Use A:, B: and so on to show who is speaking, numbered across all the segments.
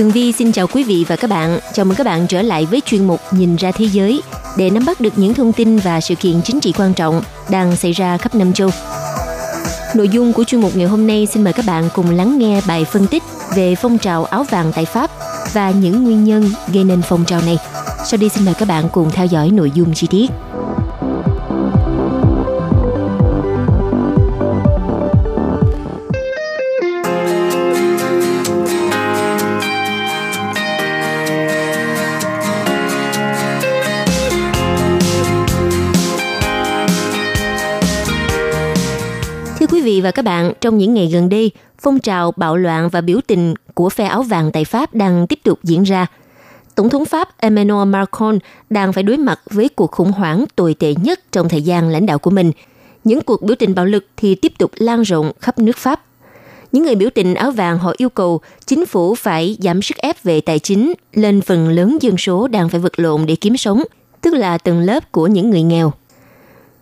A: Tường Vi xin chào quý vị và các bạn. Chào mừng các bạn trở lại với chuyên mục Nhìn ra thế giới để nắm bắt được những thông tin và sự kiện chính trị quan trọng đang xảy ra khắp năm châu. Nội dung của chuyên mục ngày hôm nay xin mời các bạn cùng lắng nghe bài phân tích về phong trào áo vàng tại Pháp và những nguyên nhân gây nên phong trào này. Sau đây xin mời các bạn cùng theo dõi nội dung chi tiết. Vị và các bạn, trong những ngày gần đây, phong trào bạo loạn và biểu tình của phe áo vàng tại Pháp đang tiếp tục diễn ra. Tổng thống Pháp Emmanuel Macron đang phải đối mặt với cuộc khủng hoảng tồi tệ nhất trong thời gian lãnh đạo của mình. Những cuộc biểu tình bạo lực thì tiếp tục lan rộng khắp nước Pháp. Những người biểu tình áo vàng họ yêu cầu chính phủ phải giảm sức ép về tài chính lên phần lớn dân số đang phải vật lộn để kiếm sống, tức là tầng lớp của những người nghèo.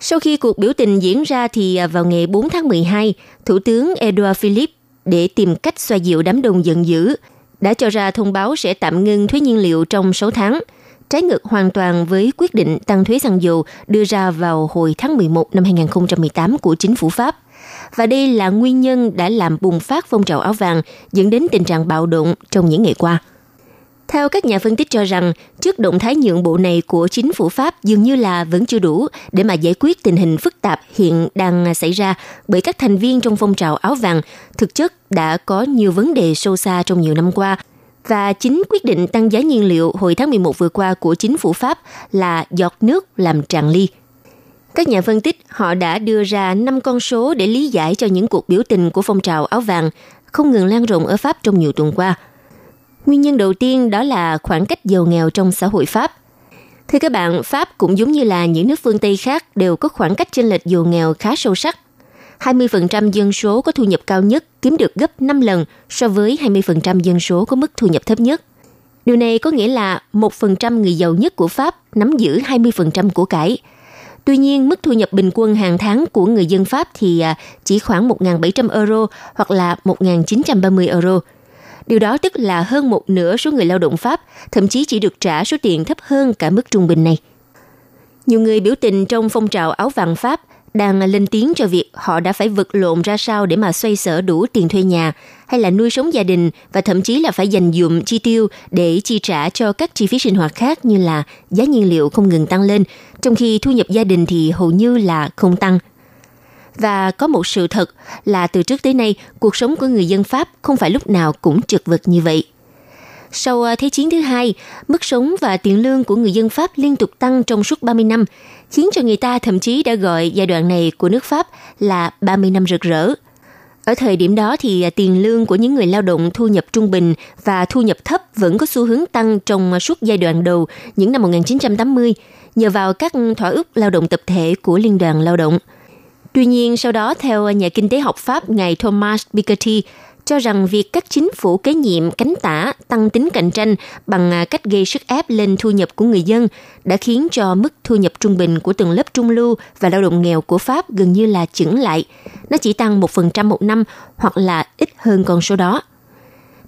A: Sau khi cuộc biểu tình diễn ra thì à, vào ngày 4 tháng 12, Thủ tướng Edouard Philippe để tìm cách xoa dịu đám đông giận dữ, đã cho ra thông báo sẽ tạm ngưng thuế nhiên liệu trong 6 tháng, trái ngược hoàn toàn với quyết định tăng thuế xăng dầu đưa ra vào hồi tháng 11 năm 2018 của chính phủ Pháp. Và đây là nguyên nhân đã làm bùng phát phong trào áo vàng dẫn đến tình trạng bạo động trong những ngày qua. Theo các nhà phân tích cho rằng, trước động thái nhượng bộ này của chính phủ Pháp dường như là vẫn chưa đủ để mà giải quyết tình hình phức tạp hiện đang xảy ra bởi các thành viên trong phong trào áo vàng thực chất đã có nhiều vấn đề sâu xa trong nhiều năm qua và chính quyết định tăng giá nhiên liệu hồi tháng 11 vừa qua của chính phủ Pháp là giọt nước làm tràn ly. Các nhà phân tích họ đã đưa ra 5 con số để lý giải cho những cuộc biểu tình của phong trào áo vàng không ngừng lan rộng ở Pháp trong nhiều tuần qua – Nguyên nhân đầu tiên đó là khoảng cách giàu nghèo trong xã hội Pháp. Thưa các bạn, Pháp cũng giống như là những nước phương Tây khác đều có khoảng cách chênh lệch giàu nghèo khá sâu sắc. 20% dân số có thu nhập cao nhất kiếm được gấp 5 lần so với 20% dân số có mức thu nhập thấp nhất. Điều này có nghĩa là 1% người giàu nhất của Pháp nắm giữ 20% của cải. Tuy nhiên, mức thu nhập bình quân hàng tháng của người dân Pháp thì à, chỉ khoảng 1.700 euro hoặc là 1.930 euro – Điều đó tức là hơn một nửa số người lao động Pháp thậm chí chỉ được trả số tiền thấp hơn cả mức trung bình này. Nhiều người biểu tình trong phong trào áo vàng Pháp đang lên tiếng cho việc họ đã phải vật lộn ra sao để mà xoay sở đủ tiền thuê nhà hay là nuôi sống gia đình và thậm chí là phải dành dụm chi tiêu để chi trả cho các chi phí sinh hoạt khác như là giá nhiên liệu không ngừng tăng lên, trong khi thu nhập gia đình thì hầu như là không tăng – và có một sự thật là từ trước tới nay, cuộc sống của người dân Pháp không phải lúc nào cũng trượt vật như vậy. Sau à, Thế chiến thứ hai, mức sống và tiền lương của người dân Pháp liên tục tăng trong suốt 30 năm, khiến cho người ta thậm chí đã gọi giai đoạn này của nước Pháp là 30 năm rực rỡ. Ở thời điểm đó thì à, tiền lương của những người lao động thu nhập trung bình và thu nhập thấp vẫn có xu hướng tăng trong à, suốt giai đoạn đầu những năm 1980 nhờ vào các thỏa ước lao động tập thể của Liên đoàn Lao động – Tuy nhiên, sau đó theo nhà kinh tế học Pháp ngài Thomas Piketty cho rằng việc các chính phủ kế nhiệm cánh tả tăng tính cạnh tranh bằng à, cách gây sức ép lên thu nhập của người dân đã khiến cho mức thu nhập trung bình của tầng lớp trung lưu và lao động nghèo của Pháp gần như là chững lại. Nó chỉ tăng 1% một năm hoặc là ít hơn con số đó.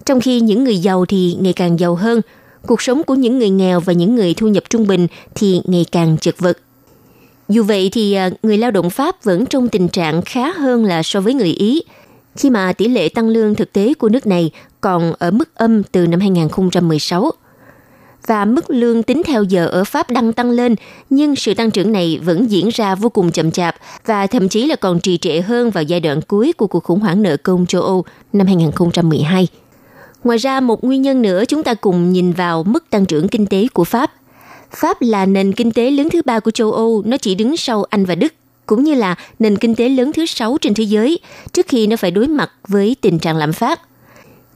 A: Trong khi những người giàu thì ngày càng giàu hơn, cuộc sống của những người nghèo và những người thu nhập trung bình thì ngày càng chật vật. Dù vậy thì à, người lao động Pháp vẫn trong tình trạng khá hơn là so với người Ý, khi mà tỷ lệ tăng lương thực tế của nước này còn ở mức âm từ năm 2016. Và mức lương tính theo giờ ở Pháp đang tăng lên, nhưng sự tăng trưởng này vẫn diễn ra vô cùng chậm chạp và thậm chí là còn trì trệ hơn vào giai đoạn cuối của cuộc khủng hoảng nợ công châu Âu năm 2012. Ngoài ra, một nguyên nhân nữa chúng ta cùng nhìn vào mức tăng trưởng kinh tế của Pháp. Pháp là nền kinh tế lớn thứ ba của châu Âu, nó chỉ đứng sau Anh và Đức, cũng như là nền kinh tế lớn thứ sáu trên thế giới trước khi nó phải đối mặt với tình trạng lạm phát.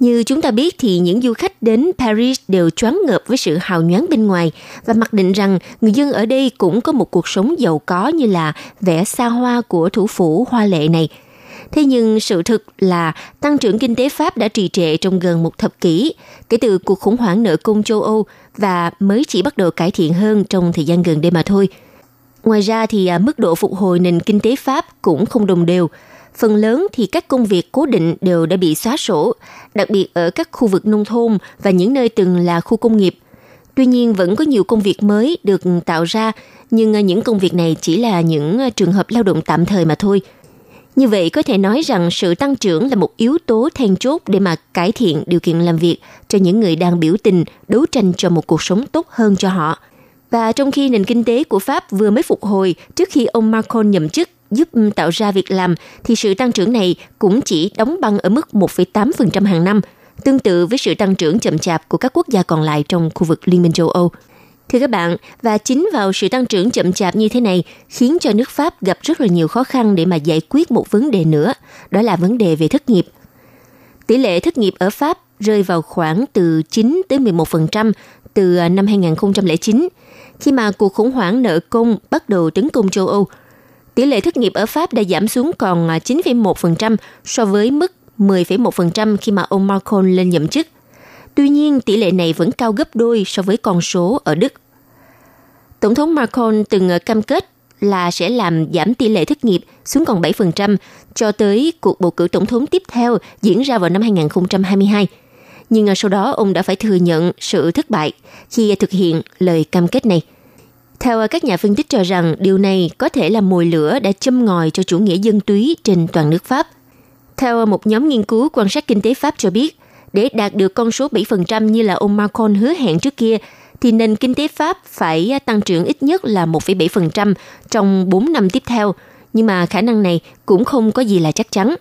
A: Như chúng ta biết thì những du khách đến Paris đều choáng ngợp với sự hào nhoáng bên ngoài và mặc định rằng người dân ở đây cũng có một cuộc sống giàu có như là vẻ xa hoa của thủ phủ hoa lệ này. Thế nhưng sự thực là tăng trưởng kinh tế Pháp đã trì trệ trong gần một thập kỷ kể từ cuộc khủng hoảng nợ công châu Âu và mới chỉ bắt đầu cải thiện hơn trong thời gian gần đây mà thôi. Ngoài ra thì à, mức độ phục hồi nền kinh tế Pháp cũng không đồng đều – phần lớn thì các công việc cố định đều đã bị xóa sổ, đặc biệt ở các khu vực nông thôn và những nơi từng là khu công nghiệp. Tuy nhiên vẫn có nhiều công việc mới được tạo ra, nhưng à, những công việc này chỉ là những à, trường hợp lao động tạm thời mà thôi. Như vậy có thể nói rằng sự tăng trưởng là một yếu tố then chốt để mà cải thiện điều kiện làm việc cho những người đang biểu tình đấu tranh cho một cuộc sống tốt hơn cho họ. Và trong khi nền kinh tế của Pháp vừa mới phục hồi trước khi ông Macron nhậm chức, giúp tạo ra việc làm thì sự tăng trưởng này cũng chỉ đóng băng ở mức 1,8% hàng năm, tương tự với sự tăng trưởng chậm chạp của các quốc gia còn lại trong khu vực Liên minh châu Âu. Thưa các bạn, và chính vào sự tăng trưởng chậm chạp như thế này khiến cho nước Pháp gặp rất là nhiều khó khăn để mà giải quyết một vấn đề nữa, đó là vấn đề về thất nghiệp. Tỷ lệ thất nghiệp ở Pháp rơi vào khoảng từ 9 tới 11% từ à, năm 2009, khi mà cuộc khủng hoảng nợ công bắt đầu tấn công châu Âu – tỷ lệ thất nghiệp ở Pháp đã giảm xuống còn à, 9,1% so với mức 10,1% khi mà ông Macron lên nhậm chức. Tuy nhiên, tỷ lệ này vẫn cao gấp đôi so với con số ở Đức. Tổng thống Macron từng ờ, cam kết là sẽ làm giảm tỷ lệ thất nghiệp xuống còn 7% cho tới cuộc bầu cử tổng thống tiếp theo diễn ra vào năm 2022. Nhưng ờ, sau đó ông đã phải thừa nhận sự thất bại khi thực hiện lời cam kết này – theo ờ, các nhà phân tích cho rằng điều này có thể là mồi lửa đã châm ngòi cho chủ nghĩa dân túy trên toàn nước Pháp. Theo một nhóm nghiên cứu quan sát kinh tế Pháp cho biết, để đạt được con số 7% như là ông Macron hứa hẹn trước kia, thì nền kinh tế Pháp phải tăng trưởng ít nhất là 1,7% trong 4 năm tiếp theo, nhưng mà khả năng này cũng không có gì là chắc chắn.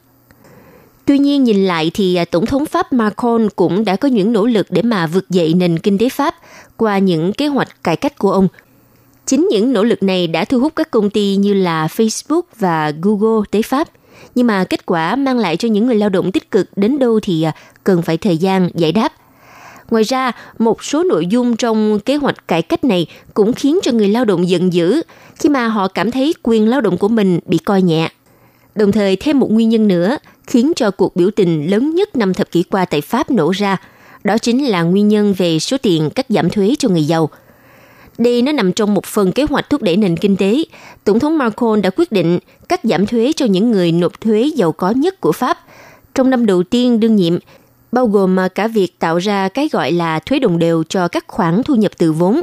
A: Tuy nhiên nhìn lại thì à, Tổng thống Pháp Macron cũng đã có những nỗ lực để mà vượt dậy nền kinh tế Pháp qua những kế hoạch cải cách của ông – Chính những nỗ lực này đã thu hút các công ty như là Facebook và Google tới Pháp. Nhưng mà kết quả mang lại cho những người lao động tích cực đến đâu thì à, cần phải thời gian giải đáp. Ngoài ra, một số nội dung trong kế hoạch cải cách này cũng khiến cho người lao động giận dữ khi mà họ cảm thấy quyền lao động của mình bị coi nhẹ. Đồng thời thêm một nguyên nhân nữa khiến cho cuộc biểu tình lớn nhất năm thập kỷ qua tại Pháp nổ ra, đó chính là nguyên nhân về số tiền cắt giảm thuế cho người giàu – đây nó nằm trong một phần kế hoạch thúc đẩy nền kinh tế. Tổng thống Macron đã quyết định cắt giảm thuế cho những người nộp thuế giàu có nhất của Pháp trong năm đầu tiên đương nhiệm, bao gồm cả việc tạo ra cái gọi là thuế đồng đều cho các khoản thu nhập từ vốn.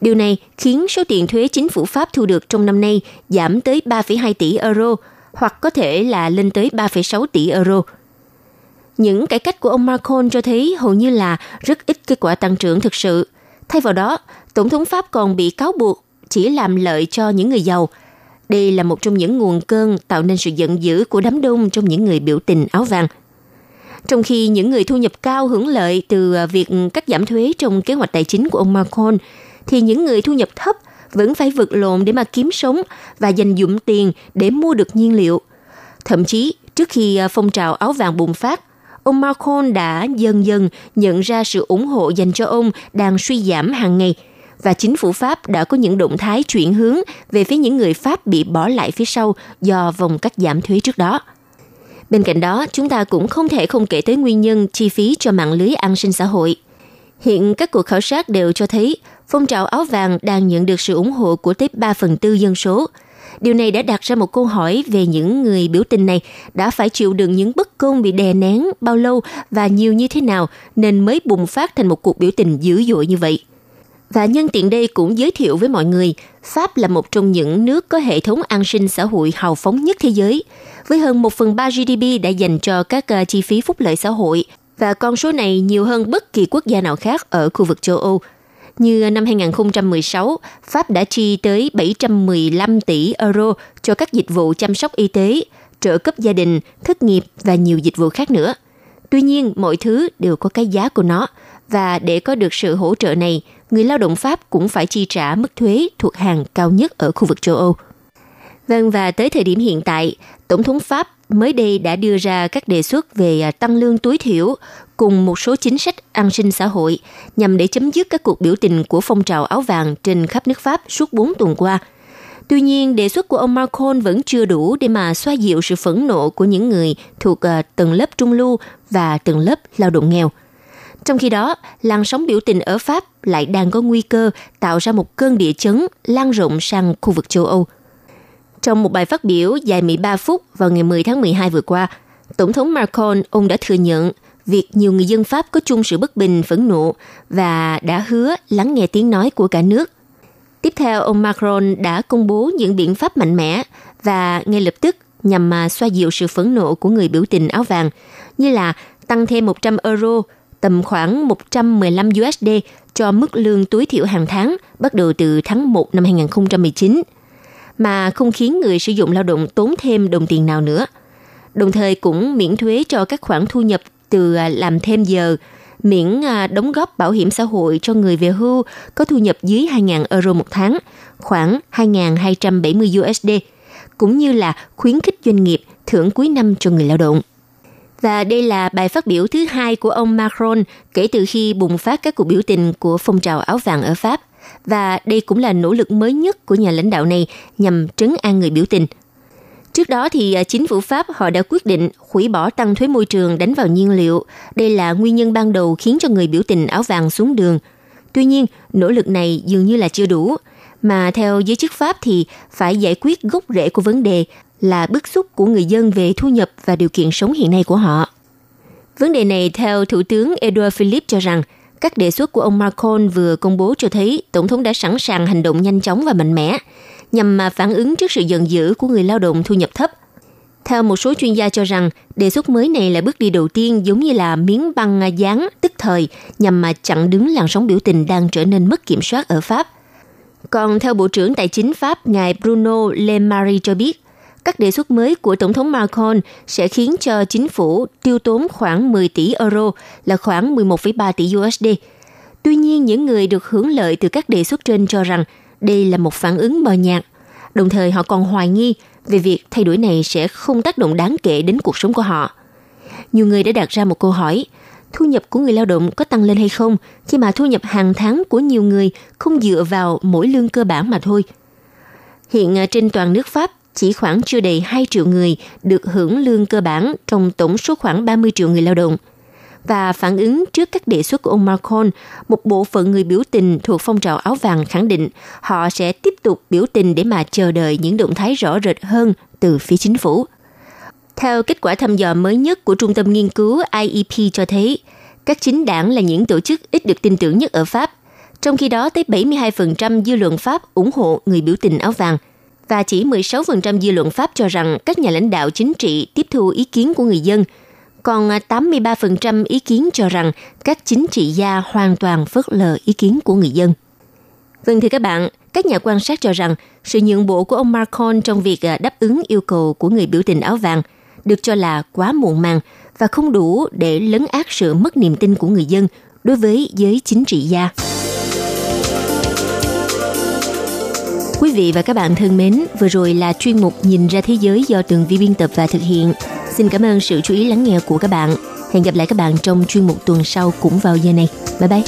A: Điều này khiến số tiền thuế chính phủ Pháp thu được trong năm nay giảm tới 3,2 tỷ euro, hoặc có thể là lên tới 3,6 tỷ euro. Những cải cách của ông Macron cho thấy hầu như là rất ít kết quả tăng trưởng thực sự. Thay vào đó, Tổng thống Pháp còn bị cáo buộc chỉ làm lợi cho những người giàu. Đây là một trong những nguồn cơn tạo nên sự giận dữ của đám đông trong những người biểu tình áo vàng. Trong khi những người thu nhập cao hưởng lợi từ à, việc cắt giảm thuế trong kế hoạch tài chính của ông Macron, thì những người thu nhập thấp vẫn phải vượt lộn để mà kiếm sống và dành dụm tiền để mua được nhiên liệu. Thậm chí, trước khi à, phong trào áo vàng bùng phát, ông Macron đã dần dần nhận ra sự ủng hộ dành cho ông đang suy giảm hàng ngày – và chính phủ Pháp đã có những động thái chuyển hướng về phía những người Pháp bị bỏ lại phía sau do vòng cắt giảm thuế trước đó. Bên cạnh đó, chúng ta cũng không thể không kể tới nguyên nhân chi phí cho mạng lưới an sinh xã hội. Hiện các cuộc khảo sát đều cho thấy phong trào áo vàng đang nhận được sự ủng hộ của tới 3 phần tư dân số. Điều này đã đặt ra một câu hỏi về những người biểu tình này đã phải chịu đựng những bất công bị đè nén bao lâu và nhiều như thế nào nên mới bùng phát thành một cuộc biểu tình dữ dội như vậy. Và nhân tiện đây cũng giới thiệu với mọi người, Pháp là một trong những nước có hệ thống an sinh xã hội hào phóng nhất thế giới, với hơn 1 phần 3 GDP đã dành cho các à, chi phí phúc lợi xã hội, và con số này nhiều hơn bất kỳ quốc gia nào khác ở khu vực châu Âu. Như năm 2016, Pháp đã chi tới 715 tỷ euro cho các dịch vụ chăm sóc y tế, trợ cấp gia đình, thất nghiệp và nhiều dịch vụ khác nữa. Tuy nhiên, mọi thứ đều có cái giá của nó, và để có được sự hỗ trợ này, người lao động Pháp cũng phải chi trả mức thuế thuộc hàng cao nhất ở khu vực châu Âu. Vâng và tới thời điểm hiện tại, Tổng thống Pháp mới đây đã đưa ra các đề xuất về à, tăng lương tối thiểu cùng một số chính sách an sinh xã hội nhằm để chấm dứt các cuộc biểu tình của phong trào áo vàng trên khắp nước Pháp suốt 4 tuần qua. Tuy nhiên, đề xuất của ông Macron vẫn chưa đủ để mà xoa dịu sự phẫn nộ của những người thuộc à, tầng lớp trung lưu và tầng lớp lao động nghèo. Trong khi đó, làn sóng biểu tình ở Pháp lại đang có nguy cơ tạo ra một cơn địa chấn lan rộng sang khu vực châu Âu – trong một bài phát biểu dài 13 phút vào ngày 10 tháng 12 vừa qua, Tổng thống Macron ông đã thừa nhận việc nhiều người dân Pháp có chung sự bất bình, phẫn nộ và đã hứa lắng nghe tiếng nói của cả nước. Tiếp theo, ông Macron đã công bố những biện pháp mạnh mẽ và ngay lập tức nhằm mà xoa dịu sự phẫn nộ của người biểu tình áo vàng, như là tăng thêm 100 euro, tầm khoảng 115 USD cho mức lương tối thiểu hàng tháng bắt đầu từ tháng 1 năm 2019 mà không khiến người sử dụng lao động tốn thêm đồng tiền nào nữa. Đồng thời cũng miễn thuế cho các khoản thu nhập từ à, làm thêm giờ, miễn à, đóng góp bảo hiểm xã hội cho người về hưu có thu nhập dưới 2.000 euro một tháng, khoảng 2.270 USD, cũng như là khuyến khích doanh nghiệp thưởng cuối năm cho người lao động. Và đây là bài phát biểu thứ hai của ông Macron kể từ khi bùng phát các cuộc biểu tình của phong trào áo vàng ở Pháp và đây cũng là nỗ lực mới nhất của nhà lãnh đạo này nhằm trấn an người biểu tình. Trước đó thì à, chính phủ Pháp họ đã quyết định hủy bỏ tăng thuế môi trường đánh vào nhiên liệu. Đây là nguyên nhân ban đầu khiến cho người biểu tình áo vàng xuống đường. Tuy nhiên, nỗ lực này dường như là chưa đủ, mà theo giới chức Pháp thì phải giải quyết gốc rễ của vấn đề là bức xúc của người dân về thu nhập và điều kiện sống hiện nay của họ. Vấn đề này theo Thủ tướng Edouard Philippe cho rằng – các đề xuất của ông Macron vừa công bố cho thấy Tổng thống đã sẵn sàng hành động nhanh chóng và mạnh mẽ nhằm mà phản ứng trước sự giận dữ của người lao động thu nhập thấp. Theo một số chuyên gia cho rằng, đề xuất mới này là bước đi đầu tiên giống như là miếng băng dán tức thời nhằm mà chặn đứng làn sóng biểu tình đang trở nên mất kiểm soát ở Pháp. Còn theo Bộ trưởng Tài chính Pháp, ngài Bruno Le Maire cho biết, các đề xuất mới của Tổng thống Macron sẽ khiến cho chính phủ tiêu tốn khoảng 10 tỷ euro là khoảng 11,3 tỷ USD. Tuy nhiên, những người được hưởng lợi từ các đề xuất trên cho rằng đây là một phản ứng mờ nhạt. Đồng thời họ còn hoài nghi về việc thay đổi này sẽ không tác động đáng kể đến cuộc sống của họ. Nhiều người đã đặt ra một câu hỏi, thu nhập của người lao động có tăng lên hay không khi mà thu nhập hàng tháng của nhiều người không dựa vào mỗi lương cơ bản mà thôi. Hiện ờ, trên toàn nước Pháp, chỉ khoảng chưa đầy 2 triệu người được hưởng lương cơ bản trong tổng số khoảng 30 triệu người lao động. Và phản ứng trước các đề xuất của ông Macron, một bộ phận người biểu tình thuộc phong trào áo vàng khẳng định họ sẽ tiếp tục biểu tình để mà chờ đợi những động thái rõ rệt hơn từ phía chính phủ. Theo kết quả thăm dò mới nhất của Trung tâm Nghiên cứu IEP cho thấy, các chính đảng là những tổ chức ít được tin tưởng nhất ở Pháp. Trong khi đó, tới 72% dư luận Pháp ủng hộ người biểu tình áo vàng – và chỉ 16% dư luận Pháp cho rằng các nhà lãnh đạo chính trị tiếp thu ý kiến của người dân, còn à, 83% ý kiến cho rằng các chính trị gia hoàn toàn phớt lờ ý kiến của người dân. Vâng thưa các bạn, các nhà quan sát cho rằng sự nhượng bộ của ông Macron trong việc à, đáp ứng yêu cầu của người biểu tình áo vàng được cho là quá muộn màng và không đủ để lấn át sự mất niềm tin của người dân đối với giới chính trị gia. Quý vị và các bạn thân mến, vừa rồi là chuyên mục Nhìn ra thế giới do Tường Vi biên tập và thực hiện. Xin cảm ơn sự chú ý lắng nghe của các bạn. Hẹn gặp lại các bạn trong chuyên mục tuần sau cũng vào giờ này. Bye bye!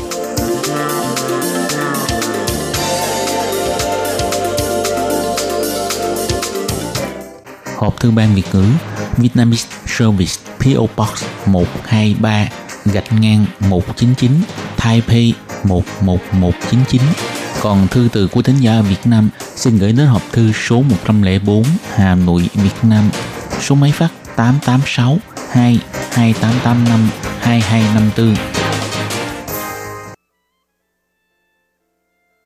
B: Hộp thư ban Việt ngữ Vietnamese Service PO Box 123 gạch ngang 199 Taipei 11199 còn thư từ của thính giả Việt Nam xin gửi đến hộp thư số 104 Hà Nội, Việt Nam, số máy phát 886 2 2885 2254